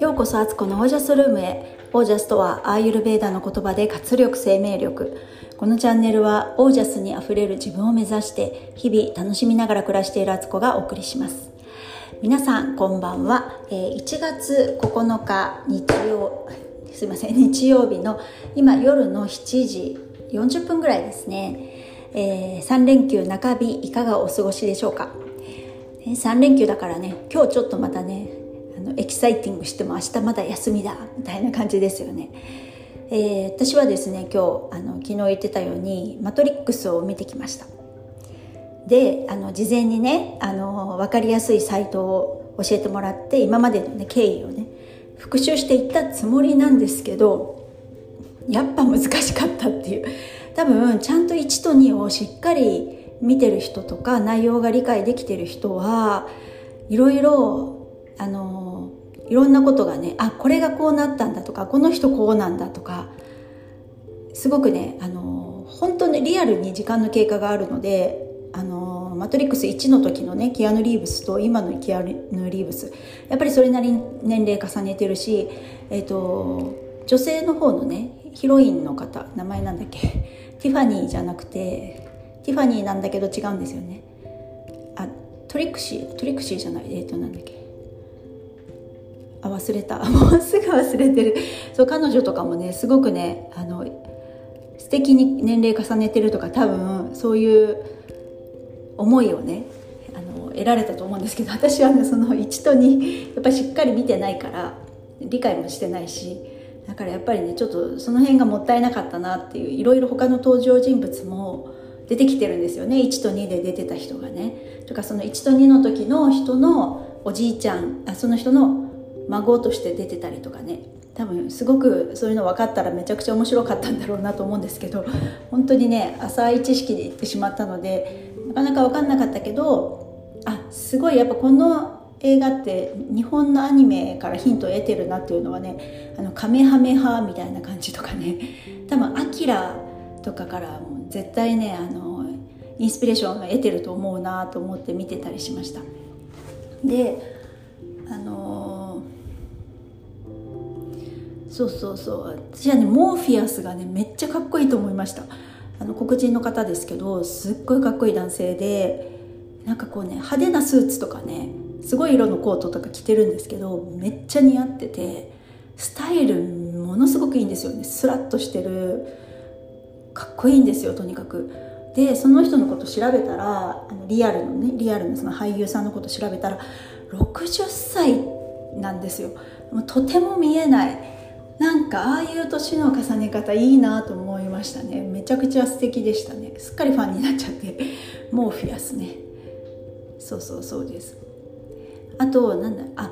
ようこそアツコのオージャスルームへ。オージャスとはアーユルベーダの言葉で活力生命力。このチャンネルはオージャスにあふれる自分を目指して日々楽しみながら暮らしているアツコがお送りします。皆さんこんばんは。1月9日日曜すいません日曜日の今夜の7時40分ぐらいですね、えー、3連休中日いかがお過ごしでしょうか？3連休だからね今日ちょっとまたねあのエキサイティングしても明日まだ休みだみたいな感じですよね。えー、私はですね今日あの昨日言ってたように「マトリックス」を見てきました。であの事前にねあの分かりやすいサイトを教えてもらって今までの、ね、経緯をね復習していったつもりなんですけどやっぱ難しかったっていう多分ちゃんと1と2をしっかり見てる人とか内容が理解できてる人はいろいろあのいろんなことがねあこれがこうなったんだとかこの人こうなんだとかすごくねあの本当にリアルに時間の経過があるのであのマトリックス1の時のねキアヌ・リーブスと今のキアヌ・リーブスやっぱりそれなりに年齢重ねてるし、えーと、女性の方のねヒロインの方名前なんだっけ？ティファニーじゃなくてティファニーなんだけど違うんですよね。あトリクシートリクシーじゃないえっ、ー、となんだっけ。あ忘れた。もうすぐ忘れてる。そう彼女とかもねすごくねあの素敵に年齢重ねてるとか多分そういう思いをねあの得られたと思うんですけど私はねその1と2やっぱりしっかり見てないから理解もしてないしだからやっぱりねちょっとその辺がもったいなかったなっていういろいろ他の登場人物も出てきてるんですよね。1と2で出てた人がね。とかその1と2の時の人のおじいちゃんあその人の孫として出てたりとかね。多分すごくそういうの分かったらめちゃくちゃ面白かったんだろうなと思うんですけど本当にね浅い知識で言ってしまったのでなかなか分かんなかったけどあすごいやっぱこの映画って日本のアニメからヒントを得てるなっていうのはねあのカメハメハみたいな感じとかね。多分アキラとかからも絶対ねあのインスピレーションを得てると思うなと思って見てたりしました。であのそうそうそう。私はねモーフィアスがねめっちゃかっこいいと思いました。あの黒人の方ですけどすっごいかっこいい男性でなんかこうね派手なスーツとかねすごい色のコートとか着てるんですけどめっちゃ似合っててスタイルものすごくいいんですよね。スラッとしてる。かっこいいんですよとにかく。でその人のこと調べたらあのリアルのねリアルのその俳優さんのこと調べたら60歳なんですよ。もうとても見えない。なんかああいう年の重ね方いいなと思いましたね。めちゃくちゃ素敵でしたね。すっかりファンになっちゃって。モーフィアスね。そうそうそうです。あとなんだあ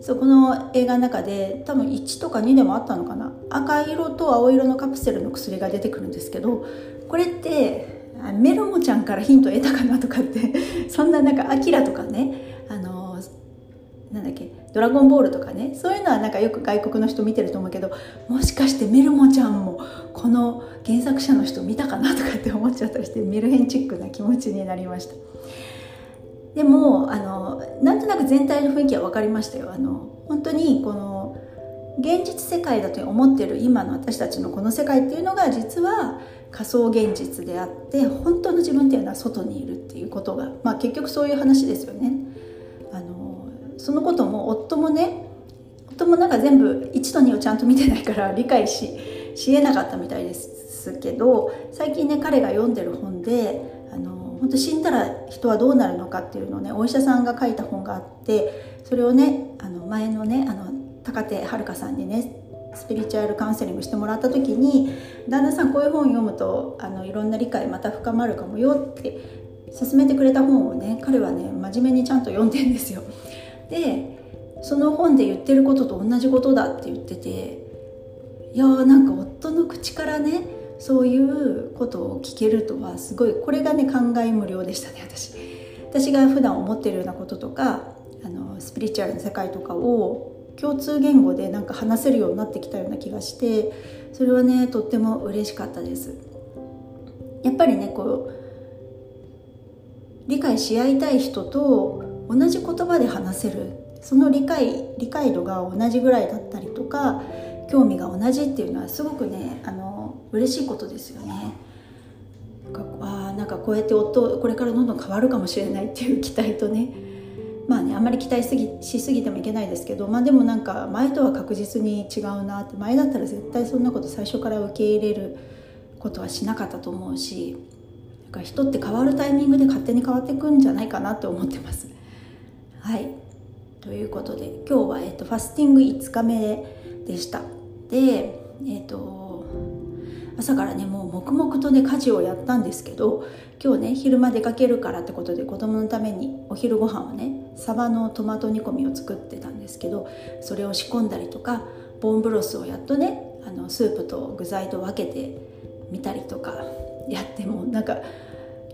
そこの映画の中で多分1とか2でもあったのかな。赤色と青色のカプセルの薬が出てくるんですけどこれってメロモちゃんからヒント得たかなとかって そんななんかアキラとかねあのなんだっけドラゴンボールとかねそういうのはなんかよく外国の人見てると思うけどもしかしてメルモちゃんもこの原作者の人見たかなとかって思っちゃったりしてメルヘンチックな気持ちになりました。でもあのなんとなく全体の雰囲気は分かりましたよあの本当にこの現実世界だと思ってる今の私たちのこの世界っていうのが実は仮想現実であって本当の自分っていうのは外にいるっていうことが、まあ、結局そういう話ですよね。あのそのことも夫もね夫もなんか全部1と2をちゃんと見てないから理解ししえなかったみたいですけど最近ね彼が読んでる本で本当死んだら人はどうなるのかっていうのをねお医者さんが書いた本があってそれをねあの前のねあの高手遥さんにねスピリチュアルカウンセリングしてもらった時に「旦那さんこういう本読むとあのいろんな理解また深まるかもよ」って勧めてくれた本をね彼はね真面目にちゃんと読んでんですよ。でその本で言ってることと同じことだって言ってていやーなんか夫の口からねそういうことを聞けるとはすごいこれがね考え無料でしたね私。私が普段思ってるようなこととかあのスピリチュアルな世界とかを共通言語でなんか話せるようになってきたような気がしてそれはねとっても嬉しかったです。やっぱりねこう理解し合いたい人と同じ言葉で話せるその理解理解度が同じぐらいだったりとか興味が同じっていうのはすごくねあの嬉しいことですよね。なんかあなんかこうやって夫これからどんどん変わるかもしれないっていう期待とねまあねあんまり期待しすぎしすぎてもいけないですけどまあでもなんか前とは確実に違うなって前だったら絶対そんなこと最初から受け入れることはしなかったと思うしか人って変わるタイミングで勝手に変わっていくんじゃないかなって思ってます。はいということで今日は、えっと、ファスティング5日目でした。でえっと朝からねもう黙々とね家事をやったんですけど今日ね昼間出かけるからってことで子供のためにお昼ご飯はねサバのトマト煮込みを作ってたんですけどそれを仕込んだりとかボンブロスをやっとねあのスープと具材と分けてみたりとかやってもなんか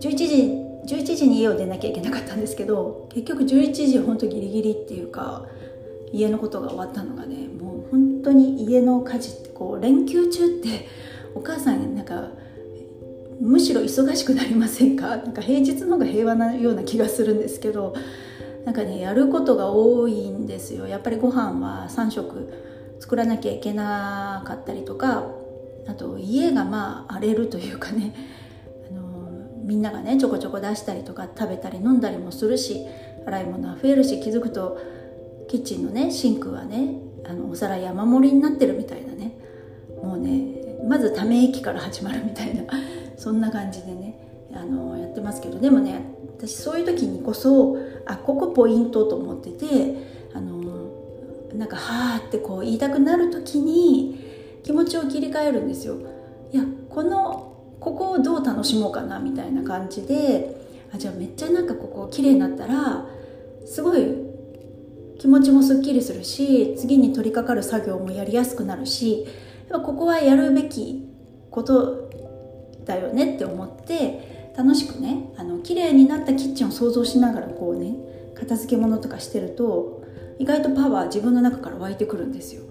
11時11時に家を出なきゃいけなかったんですけど結局11時ほんとギリギリっていうか家のことが終わったのがねもう本当に家の家事ってこう連休中ってお母さんなんかむしろ忙しくなりませんか？なんか平日の方が平和なような気がするんですけど なんかねやることが多いんですよ。やっぱりご飯は3食作らなきゃいけなかったりとかあと家がまあ荒れるというかね あのみんながねちょこちょこ出したりとか食べたり飲んだりもするし洗い物は増えるし気づくとキッチンのねシンクはねあのお皿山盛りになってるみたいなね。もうねまずため息から始まるみたいなそんな感じでねあのやってますけどでもね私そういう時にこそあここポイントと思っててあのなんかはあってこう言いたくなる時に気持ちを切り替えるんですよ。いやこのここをどう楽しもうかなみたいな感じであじゃあめっちゃなんかここ綺麗になったらすごい気持ちもすっきりするし次に取り掛かる作業もやりやすくなるしここはやるべきことだよねって思って楽しくねあの綺麗になったキッチンを想像しながらこうね片付け物とかしてると意外とパワー自分の中から湧いてくるんですよ。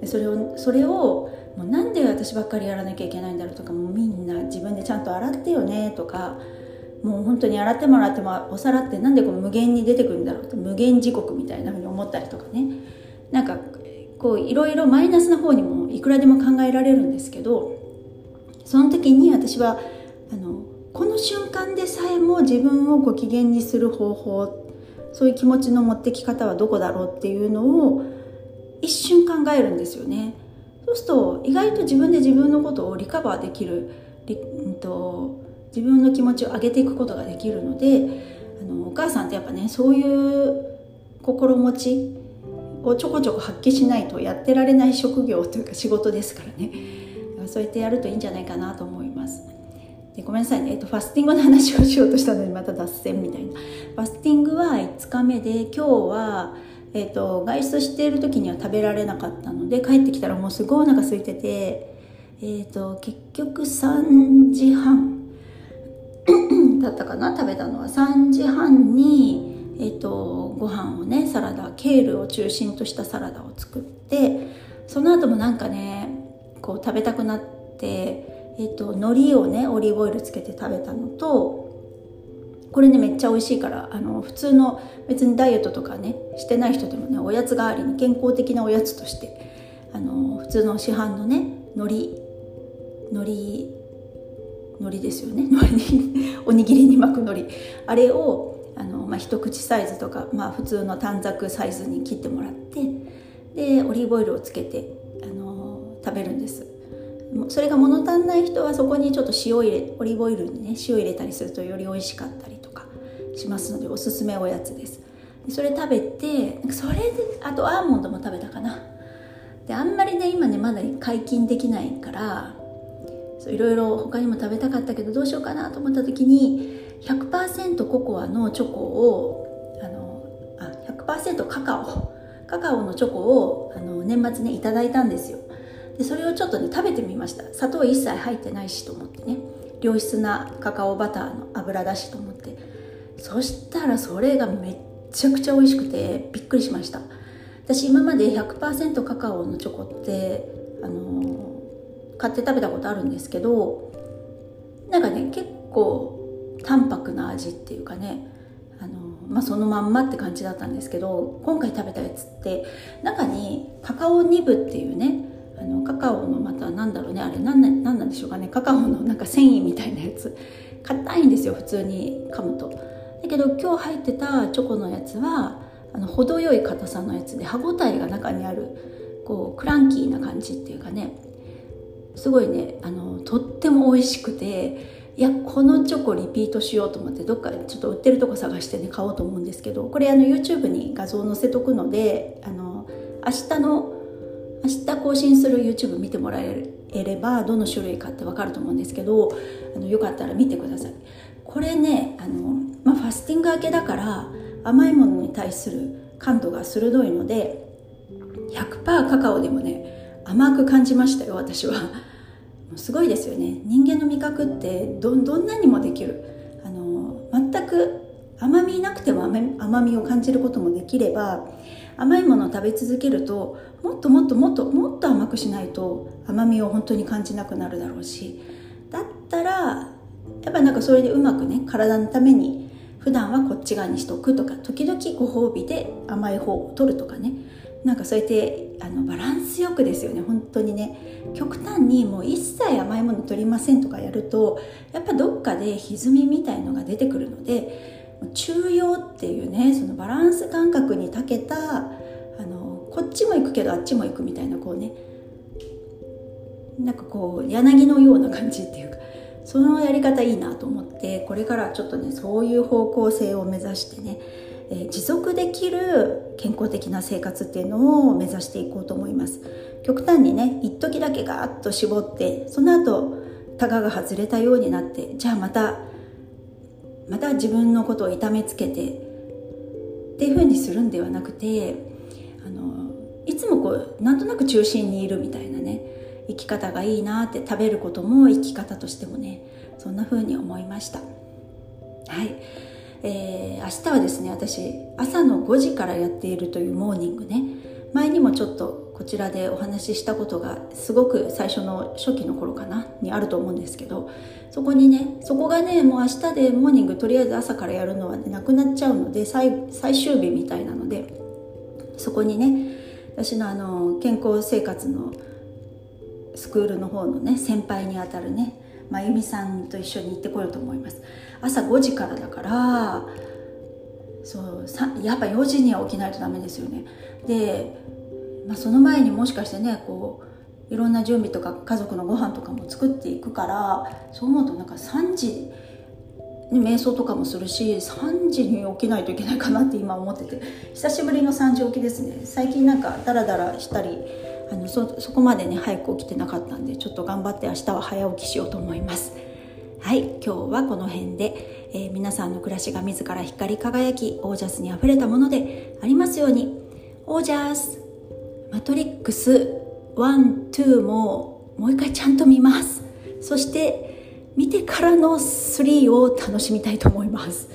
でそれをそれをもうなんで私ばっかりやらなきゃいけないんだろうとかもうみんな自分でちゃんと洗ってよねとかもう本当に洗ってもらってもお皿ってなんでこう無限に出てくるんだろうって無限時刻みたいなふうに思ったりとかねなんかこういろいろマイナスな方にもいくらでも考えられるんですけどその時に私はあのこの瞬間でさえも自分をご機嫌にする方法そういう気持ちの持ってき方はどこだろうっていうのを一瞬考えるんですよね。そうすると意外と自分で自分のことをリカバーできる、うんと、自分の気持ちを上げていくことができるのであのお母さんってやっぱねそういう心持ちをちょこちょこ発揮しないとやってられない職業というか仕事ですからね。そうやってやるといいんじゃないかなと思います。でごめんなさいね、えっと、ファスティングの話をしようとしたのにまた脱線みたいな。ファスティングは5日目で今日はえーと、外出している時には食べられなかったので帰ってきたらもうすごいお腹空いてて、えーと、結局3時半だったかな食べたのは。3時半に、えーと、ご飯をねサラダケールを中心としたサラダを作ってその後もなんかねこう食べたくなって、えー、と海苔をねオリーブオイルつけて食べたのとこれねめっちゃ美味しいからあの普通の別にダイエットとかねしてない人でもねおやつ代わりに健康的なおやつとしてあの普通の市販のね海苔海苔海苔ですよね。おにぎりに巻く海苔。あれをあの、まあ、一口サイズとか、まあ、普通の短冊サイズに切ってもらってでオリーブオイルをつけてあの食べるんです。それが物足んない人はそこにちょっと塩入れオリーブオイルにね塩入れたりするとより美味しかったりとかしますのでおすすめおやつです。それ食べてそれであとアーモンドも食べたかな。であんまりね今ねまだ解禁できないからいろいろ他にも食べたかったけどどうしようかなと思った時に100%ココアのチョコをあのあ100%カカオ。カカオのチョコをあの年末ねいただいたんですよ。でそれをちょっとね食べてみました。砂糖一切入ってないしと思ってね。良質なカカオバターの油だしと思って。そしたらそれがめっちゃくちゃ美味しくてびっくりしました。私今まで100%カカオのチョコってあの買って食べたことあるんですけどなんかね結構淡白な味っていうかねあの、まあ、そのまんまって感じだったんですけど今回食べたやつって中にカカオニブっていうねあのカカオのまたなんだろうねあれ何なん何なんでしょうかねカカオのなんか繊維みたいなやつ。硬いんですよ普通に噛むと。だけど今日入ってたチョコのやつはあの程よい硬さのやつで歯ごたえが中にあるこうクランキーな感じっていうかね。すごいねあのとっても美味しくていやこのチョコリピートしようと思ってどっかちょっと売ってるとこ探してね買おうと思うんですけどこれあの YouTube に画像載せとくのであの明日の明日更新する YouTube 見てもらえればどの種類かって分かると思うんですけどあのよかったら見てください。これねあの、まあ、ファスティング明けだから甘いものに対する感度が鋭いので100%カカオでもね甘く感じましたよ私は。すごいですよね。人間の味覚ってどんなにもできる。あの全く甘みなくても甘みを感じることもできれば甘いものを食べ続けるともっともっともっともっと甘くしないと甘みを本当に感じなくなるだろうし。だったらやっぱなんかそれでうまくね体のために普段はこっち側にしとくとか時々ご褒美で甘い方を取るとかね。なんかそうやってあのバランスよくですよね。本当にね。極端にもう一切甘いもの取りませんとかやるとやっぱどっかで歪みみたいのが出てくるので中庸っていうねそのバランス感覚に長けたあのこっちも行くけどあっちも行くみたいなこうね。なんかこう柳のような感じっていうかそのやり方いいなと思ってこれからちょっとねそういう方向性を目指してね、えー、持続できる健康的な生活っていうのを目指していこうと思います。極端にね一時だけガーッと絞ってその後タガが外れたようになってじゃあまたまた自分のことを痛めつけてっていうふうにするんではなくてあのいつもこうなんとなく中心にいるみたいなね生き方がいいなって食べることも生き方としてもねそんな風に思いました。はい、えー、明日はですね私朝の5時からやっているというモーニングね。前にもちょっとこちらでお話ししたことがすごく最初の初期の頃かなにあると思うんですけどそこにねそこがねもう明日でモーニングとりあえず朝からやるのは、ね、なくなっちゃうので最最終日みたいなのでそこにね私のあの健康生活のスクールの方のね先輩にあたるねまゆみさんと一緒に行ってこようと思います。朝5時からだからそうやっぱ4時には起きないとダメですよね。でまあ、その前にもしかしてねこういろんな準備とか家族のご飯とかも作っていくからそう思うとなんか3時に瞑想とかもするし3時に起きないといけないかなって今思ってて。久しぶりの3時起きですね。最近なんかダラダラしたりあのそそこまでね早く起きてなかったんでちょっと頑張って明日は早起きしようと思います。はい今日はこの辺で、えー、皆さんの暮らしが自ら光り輝きオージャスにあふれたものでありますように。オージャスマトリックス12ももう一回ちゃんと見ます。そして見てからの3を楽しみたいと思います。